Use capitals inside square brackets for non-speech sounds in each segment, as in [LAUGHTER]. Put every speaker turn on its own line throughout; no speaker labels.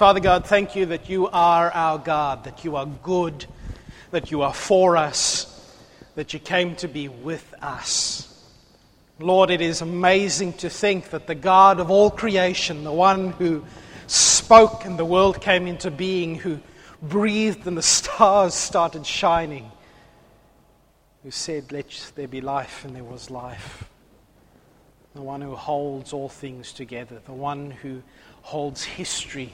Father God, thank you that you are our God, that you are good, that you are for us, that you came to be with us. Lord, it is amazing to think that the God of all creation, the one who spoke and the world came into being, who breathed and the [LAUGHS] stars started shining, who said, Let there be life, and there was life. The one who holds all things together, the one who holds history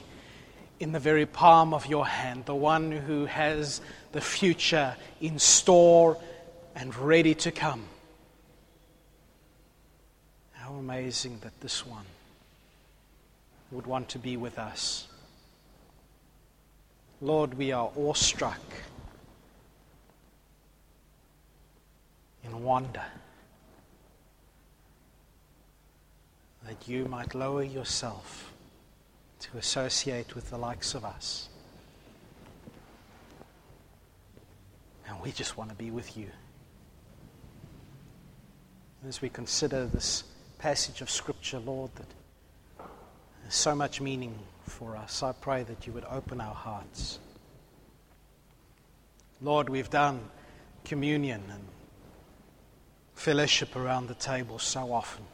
in the very palm of your hand, the one who has the future in store and ready to come. How amazing that this one would want to be with us. Lord, we are awestruck in wonder that you might lower yourself to associate with the likes of us. And we just want to be with you. As we consider this passage of Scripture, Lord, that there's so much meaning for us, I pray that you would open our hearts. Lord, we've done communion and fellowship around the table so often.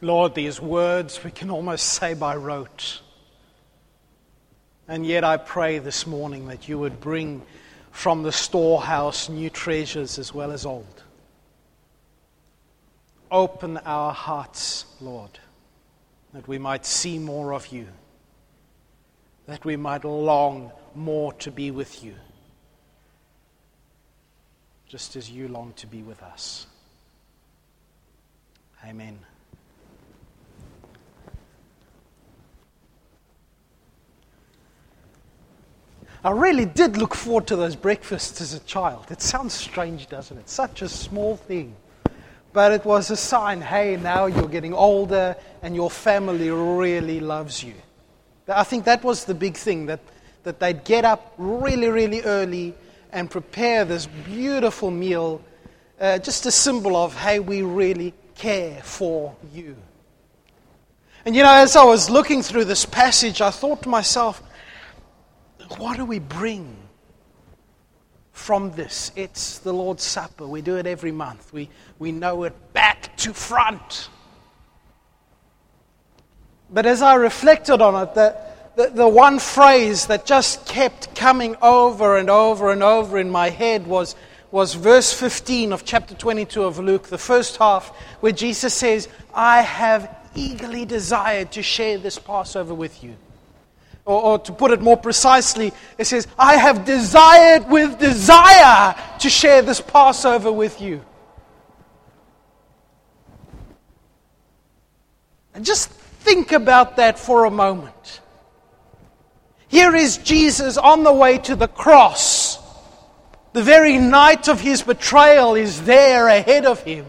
Lord, these words we can almost say by rote. And yet I pray this morning that you would bring from the storehouse new treasures as well as old. Open our hearts, Lord, that we might see more of you, that we might long more to be with you, just as you long to be with us. Amen. I really did look forward to those breakfasts as a child. It sounds strange, doesn't it? Such a small thing. But it was a sign hey, now you're getting older and your family really loves you. I think that was the big thing that, that they'd get up really, really early and prepare this beautiful meal, uh, just a symbol of, hey, we really care for you. And you know, as I was looking through this passage, I thought to myself, what do we bring from this? It's the Lord's Supper. We do it every month, we, we know it back to front. But as I reflected on it, the, the, the one phrase that just kept coming over and over and over in my head was, was verse 15 of chapter 22 of Luke, the first half, where Jesus says, I have eagerly desired to share this Passover with you. Or, or, to put it more precisely, it says, I have desired with desire to share this Passover with you. And just think about that for a moment. Here is Jesus on the way to the cross. The very night of his betrayal is there ahead of him.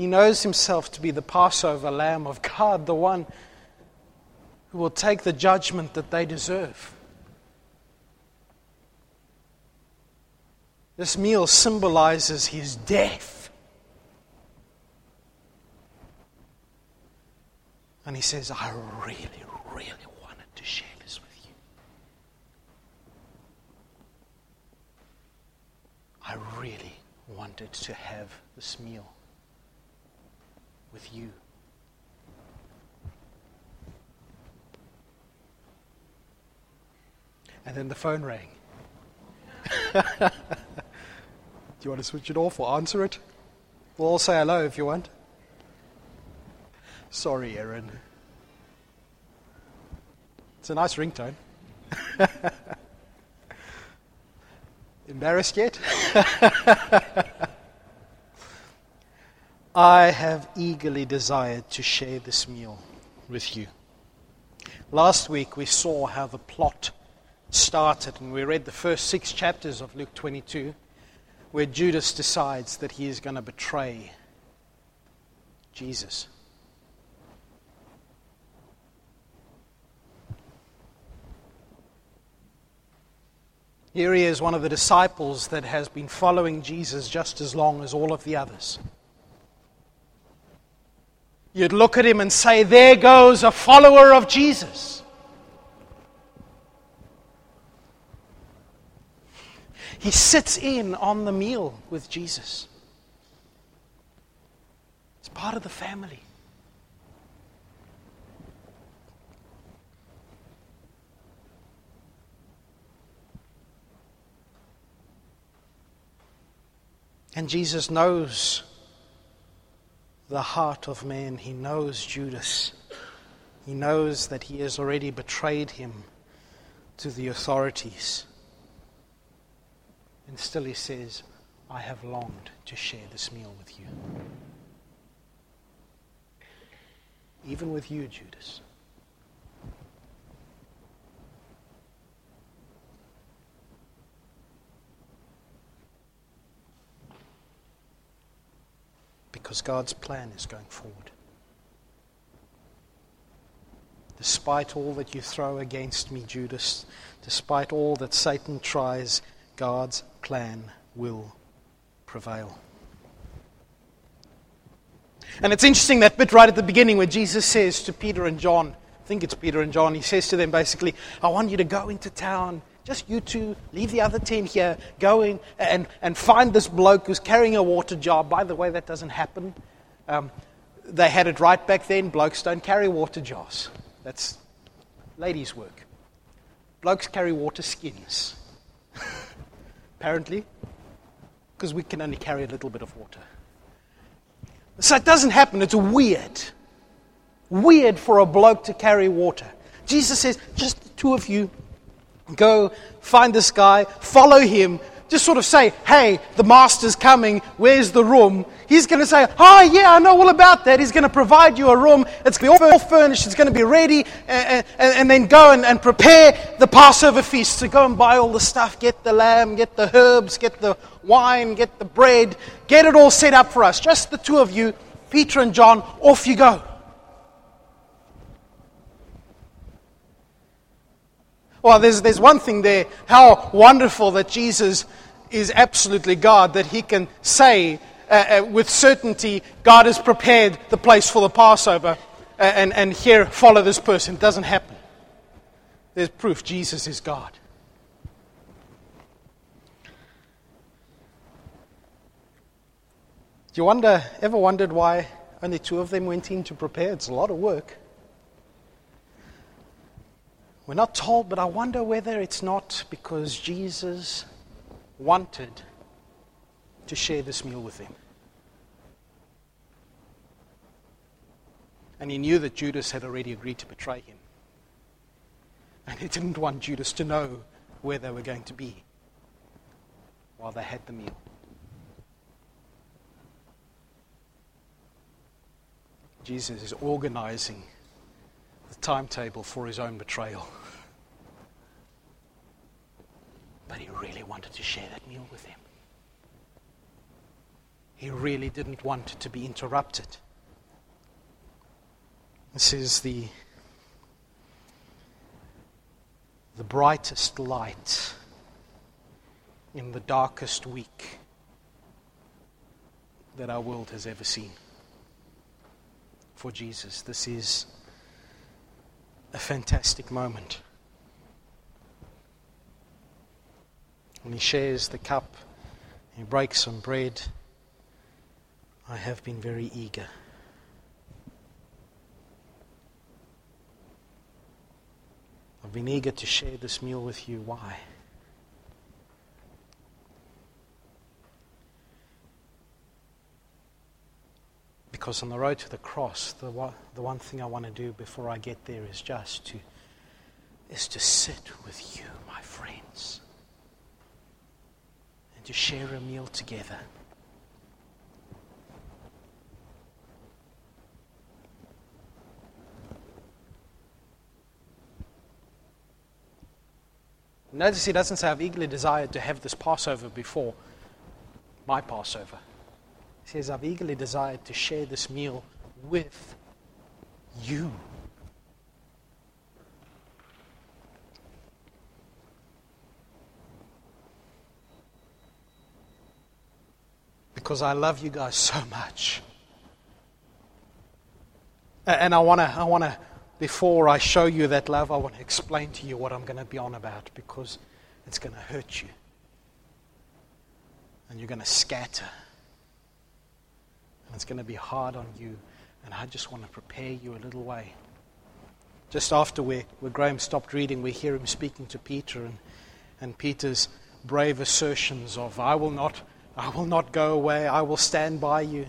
He knows himself to be the Passover lamb of God, the one who will take the judgment that they deserve. This meal symbolizes his death. And he says, I really, really wanted to share this with you. I really wanted to have this meal with you. And then the phone rang. [LAUGHS] Do you want to switch it off or answer it? We'll all say hello if you want. Sorry, Aaron. It's a nice ringtone. [LAUGHS] Embarrassed yet? [LAUGHS] I have eagerly desired to share this meal with you. Last week we saw how the plot started, and we read the first six chapters of Luke 22, where Judas decides that he is going to betray Jesus. Here he is, one of the disciples that has been following Jesus just as long as all of the others. You'd look at him and say, There goes a follower of Jesus. He sits in on the meal with Jesus. It's part of the family. And Jesus knows the heart of man. He knows Judas. He knows that he has already betrayed him to the authorities. And still he says, I have longed to share this meal with you. Even with you, Judas. Because God's plan is going forward. Despite all that you throw against me, Judas, despite all that Satan tries, God's plan will prevail. And it's interesting that bit right at the beginning where Jesus says to Peter and John, I think it's Peter and John, he says to them basically, I want you to go into town just you two, leave the other team here, go in and, and find this bloke who's carrying a water jar. By the way, that doesn't happen. Um, they had it right back then. Blokes don't carry water jars. That's ladies' work. Blokes carry water skins. [LAUGHS] Apparently, because we can only carry a little bit of water. So it doesn't happen. It's weird. Weird for a bloke to carry water. Jesus says, just the two of you, Go find this guy, follow him, just sort of say, hey, the master's coming, where's the room? He's going to say, oh, yeah, I know all about that. He's going to provide you a room. It's going to be all furnished, it's going to be ready, and, and, and then go and, and prepare the Passover feast. So go and buy all the stuff, get the lamb, get the herbs, get the wine, get the bread, get it all set up for us. Just the two of you, Peter and John, off you go. Well, there's, there's one thing there how wonderful that Jesus is absolutely God, that he can say uh, uh, with certainty, God has prepared the place for the Passover, uh, and, and here, follow this person. It doesn't happen. There's proof Jesus is God. Do you wonder, ever wondered why only two of them went in to prepare? It's a lot of work. We're not told, but I wonder whether it's not because Jesus wanted to share this meal with them. And he knew that Judas had already agreed to betray him. And he didn't want Judas to know where they were going to be while they had the meal. Jesus is organizing timetable for his own betrayal. But he really wanted to share that meal with him. He really didn't want it to be interrupted. This is the, the brightest light in the darkest week that our world has ever seen. For Jesus, this is a fantastic moment. When he shares the cup, he breaks some bread. I have been very eager. I've been eager to share this meal with you. Why? Because on the road to the cross, the one, the one thing I want to do before I get there is just to is to sit with you, my friends, and to share a meal together. Notice he doesn't say, I've eagerly desired to have this Passover before my Passover. He says, I've eagerly desired to share this meal with you. Because I love you guys so much. And I want to, I want to, before I show you that love, I want to explain to you what I'm going to be on about because it's going to hurt you. And you're going to scatter. It's going to be hard on you. And I just want to prepare you a little way. Just after we, where Graham stopped reading, we hear him speaking to Peter and, and Peter's brave assertions of, I will not, I will not go away, I will stand by you.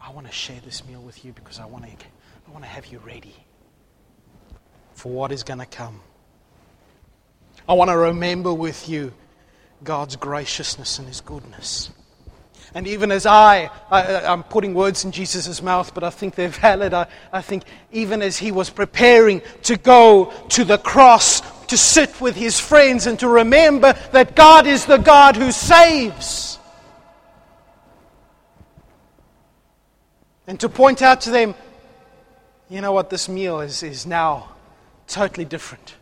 I want to share this meal with you because I want to, I want to have you ready for what is going to come. I want to remember with you God's graciousness and His goodness. And even as I, I am putting words in Jesus' mouth, but I think they're valid. I, I think even as he was preparing to go to the cross, to sit with his friends, and to remember that God is the God who saves. And to point out to them, you know what, this meal is, is now totally different.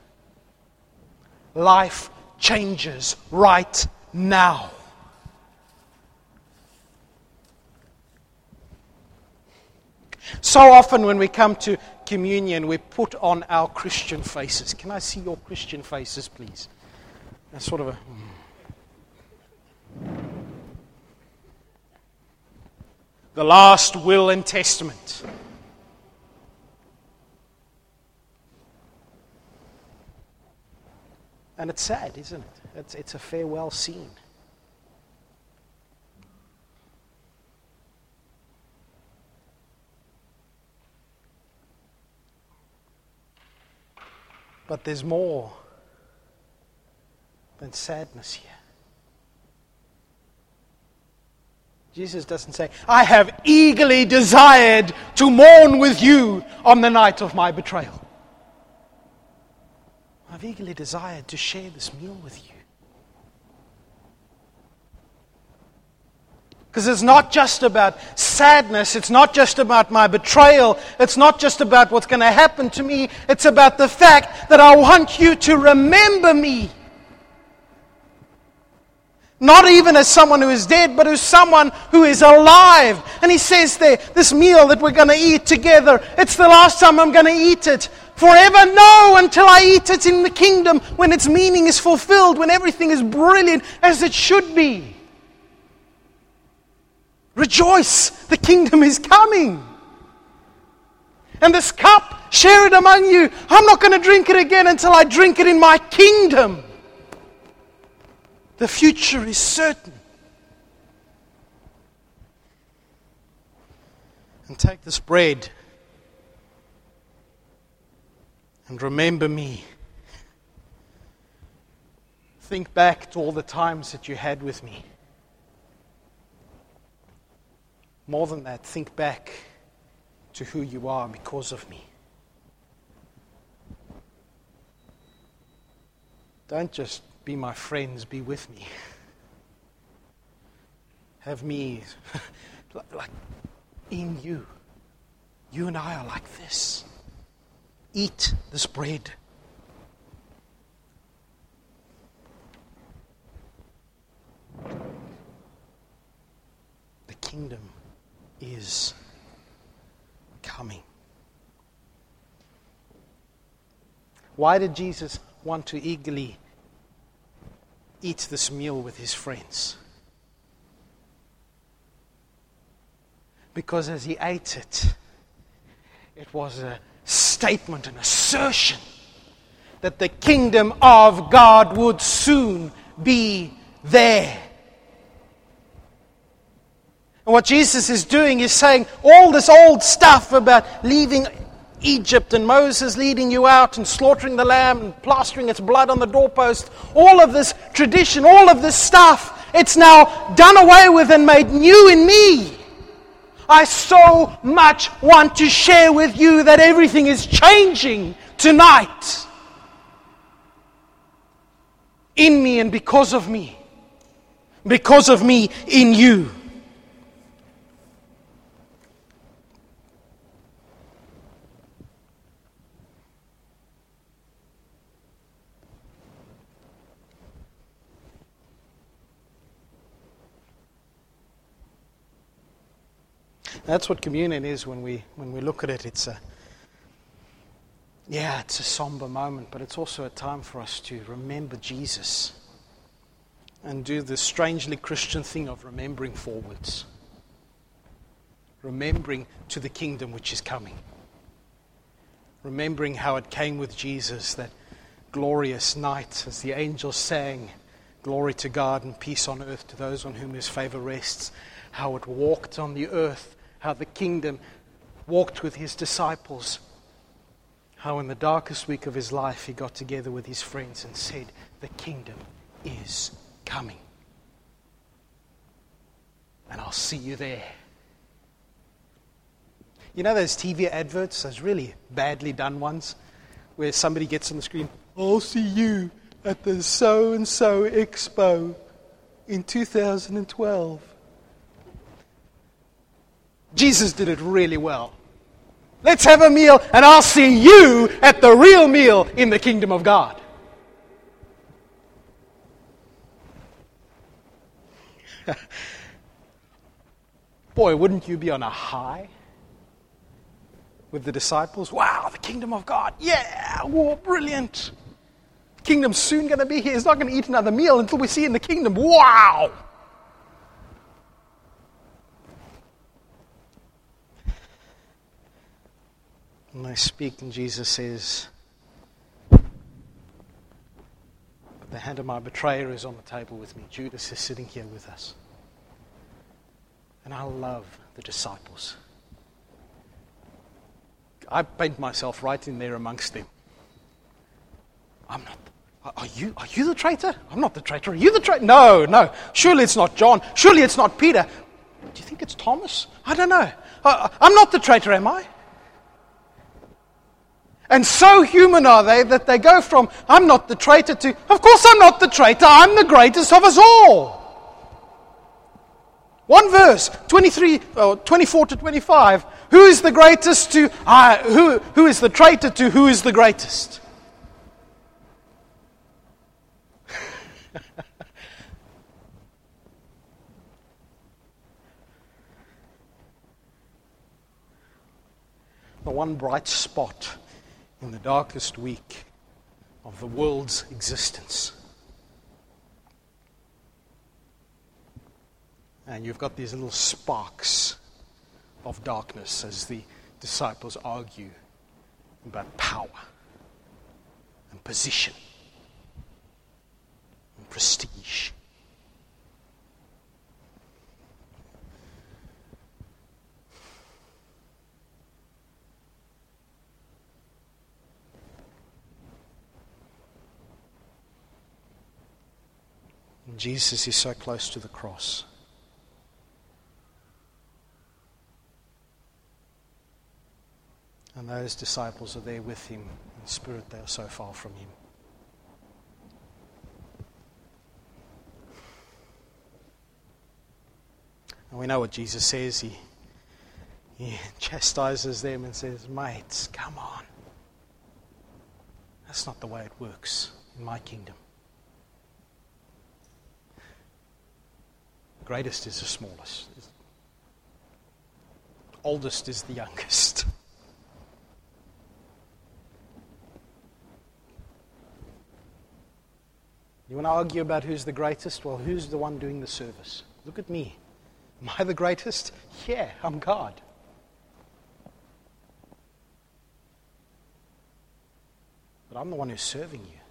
Life changes right now. So often when we come to communion, we put on our Christian faces. Can I see your Christian faces, please? That's sort of a. Hmm. The last will and testament. And it's sad, isn't it? It's, it's a farewell scene. But there's more than sadness here. Jesus doesn't say, I have eagerly desired to mourn with you on the night of my betrayal. I've eagerly desired to share this meal with you. Because it's not just about sadness. It's not just about my betrayal. It's not just about what's going to happen to me. It's about the fact that I want you to remember me. Not even as someone who is dead, but as someone who is alive. And he says there, this meal that we're going to eat together, it's the last time I'm going to eat it. Forever, no, until I eat it in the kingdom when its meaning is fulfilled, when everything is brilliant as it should be. Rejoice, the kingdom is coming. And this cup, share it among you. I'm not going to drink it again until I drink it in my kingdom. The future is certain. And take this bread and remember me. Think back to all the times that you had with me. More than that, think back to who you are because of me. Don't just be my friends, be with me. [LAUGHS] Have me [LAUGHS] like in you. You and I are like this. Eat this bread. The kingdom is coming. Why did Jesus want to eagerly eat this meal with his friends? Because as he ate it, it was a statement, an assertion that the kingdom of God would soon be there. And what Jesus is doing is saying all this old stuff about leaving Egypt and Moses leading you out and slaughtering the lamb and plastering its blood on the doorpost, all of this tradition, all of this stuff, it's now done away with and made new in me. I so much want to share with you that everything is changing tonight. In me and because of me. Because of me in you. That's what communion is when we, when we look at it. It's a, yeah, it's a somber moment, but it's also a time for us to remember Jesus and do the strangely Christian thing of remembering forwards, remembering to the kingdom which is coming, remembering how it came with Jesus, that glorious night as the angels sang, Glory to God and peace on earth to those on whom his favor rests, how it walked on the earth, how the kingdom walked with his disciples how in the darkest week of his life he got together with his friends and said, The kingdom is coming. And I'll see you there. You know those TV adverts, those really badly done ones, where somebody gets on the screen, I'll see you at the so and so expo in 2012. Jesus did it really well. Let's have a meal, and I'll see you at the real meal in the kingdom of God. [LAUGHS] Boy, wouldn't you be on a high with the disciples? Wow, the kingdom of God. Yeah, whoa, brilliant. The kingdom's soon going to be here. He's not going to eat another meal until we see in the kingdom. Wow. And I speak, and Jesus says, The hand of my betrayer is on the table with me. Judas is sitting here with us. And I love the disciples. I paint myself right in there amongst them. I'm not. Are you, are you the traitor? I'm not the traitor. Are you the traitor? No, no. Surely it's not John. Surely it's not Peter. Do you think it's Thomas? I don't know. I, I'm not the traitor, am I? And so human are they that they go from, I'm not the traitor, to, of course I'm not the traitor, I'm the greatest of us all. One verse, 23, or 24 to 25. Who is the greatest to, uh, who, who is the traitor to who is the greatest? [LAUGHS] the one bright spot in the darkest week of the world's existence. And you've got these little sparks of darkness as the disciples argue about power and position and prestige. Jesus is so close to the cross. And those disciples are there with him. In spirit, they are so far from him. And we know what Jesus says. He, he [LAUGHS] chastises them and says, Mates, come on. That's not the way it works in my kingdom. Greatest is the smallest. Oldest is the youngest. [LAUGHS] You want to argue about who's the greatest? Well, who's the one doing the service? Look at me. Am I the greatest? Yeah, I'm God. But I'm the one who's serving you.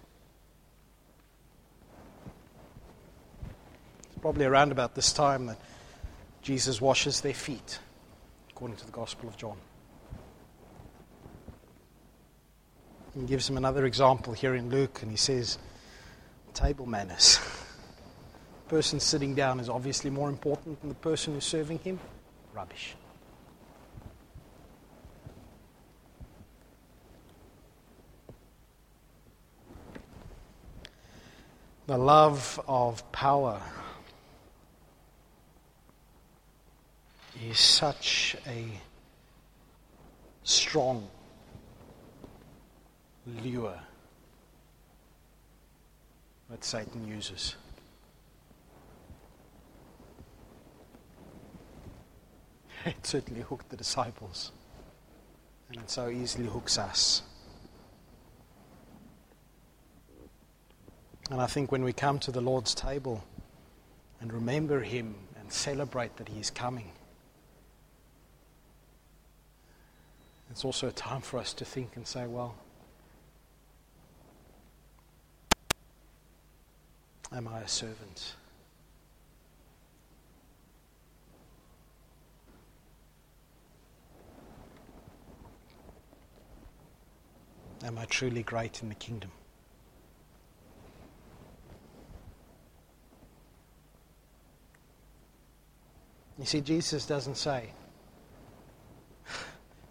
Probably around about this time that Jesus washes their feet, according to the Gospel of John. He gives him another example here in Luke, and he says, table manners. The person sitting down is obviously more important than the person who's serving him. Rubbish. The love of power is such a strong lure that Satan uses. [LAUGHS] It certainly hooked the disciples. And it so easily hooks us. And I think when we come to the Lord's table and remember Him and celebrate that He is coming, it's also a time for us to think and say, well, am I a servant? Am I truly great in the kingdom? You see, Jesus doesn't say,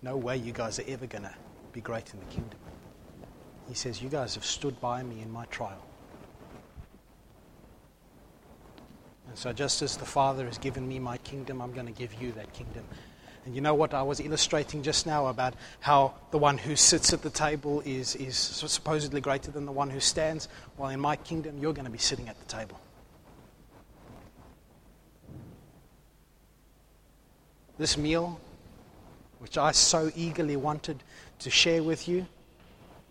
No way you guys are ever going to be great in the kingdom. He says, You guys have stood by me in my trial. And so, just as the Father has given me my kingdom, I'm going to give you that kingdom. And you know what I was illustrating just now about how the one who sits at the table is, is supposedly greater than the one who stands? Well, in my kingdom, you're going to be sitting at the table. This meal, which I so eagerly wanted to share with you,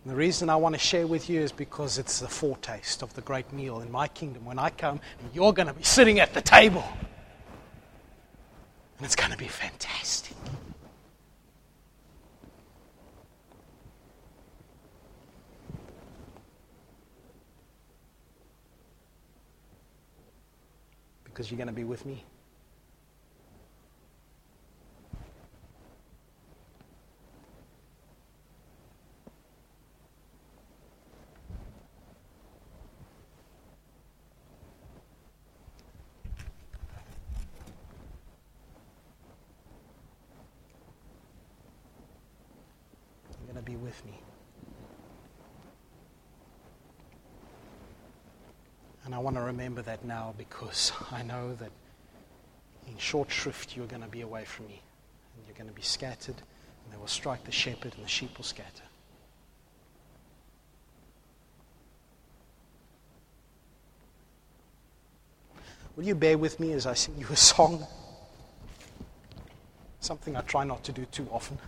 the reason I want to share with you is because it's the foretaste of the great meal in my kingdom. When I come, you're going to be sitting at the table. And it's going to be fantastic. Because you're going to be with me. Be with me. And I want to remember that now because [LAUGHS] I know that in short shrift you're going to be away from me. And you're going to be scattered, and they will strike the shepherd, and the sheep will scatter. Will you bear with me as I sing you a song? Something I try not to do too often.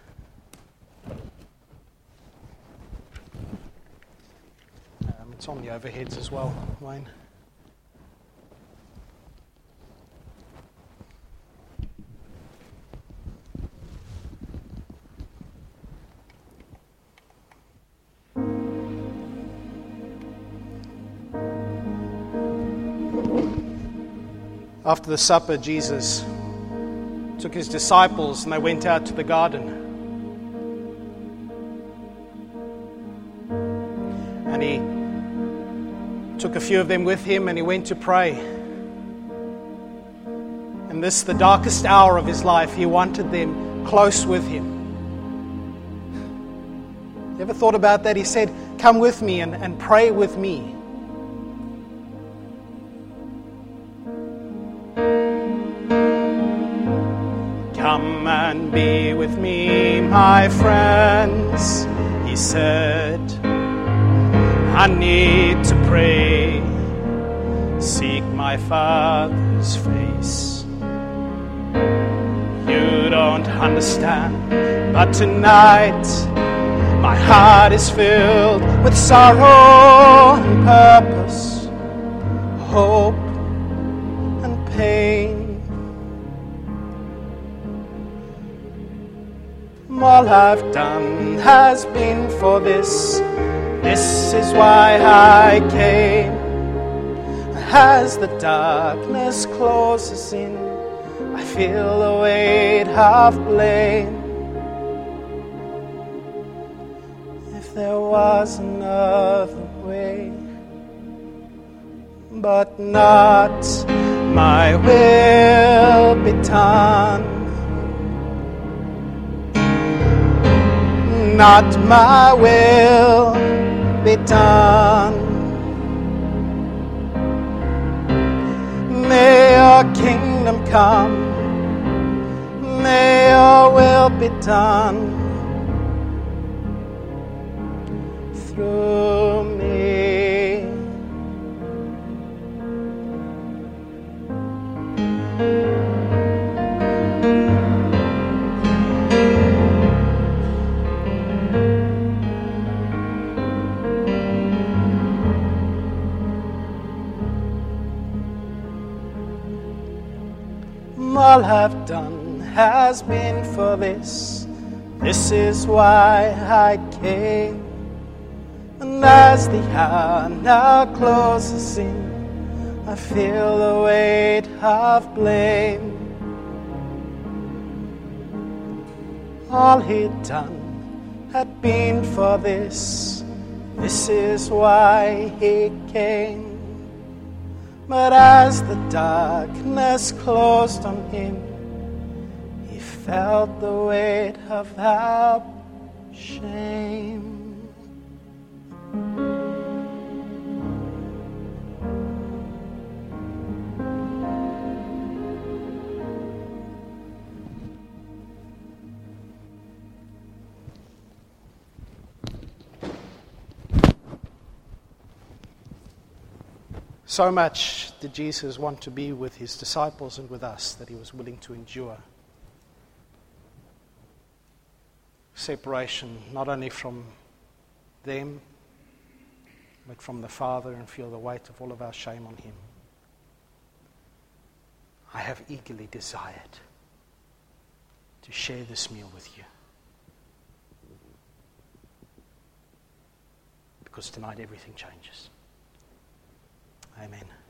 It's on the overheads as well, Wayne. After the supper, Jesus took his disciples and they went out to the garden. Few of them with him and he went to pray. And this, the darkest hour of his life, he wanted them close with him. You ever thought about that? He said, Come with me and, and pray with me. Come and be with me, my friends, he said. I need to pray, seek my Father's face. You don't understand, but tonight my heart is filled with sorrow and purpose, hope and pain. All I've done has been for this this is why I came. As the darkness closes in, I feel the weight of blame. If there was another way, but not my will be done. Not my will be done. May your kingdom come, may your will be done. Through All I've done has been for this. This is why I came. And as the hour now closes in, I feel the weight of blame. All he'd done had been for this. This is why he came. But as the darkness closed on him, he felt the weight of that shame. So much did Jesus want to be with his disciples and with us that he was willing to endure separation, not only from them, but from the Father, and feel the weight of all of our shame on him. I have eagerly desired to share this meal with you. Because tonight everything changes. Amen.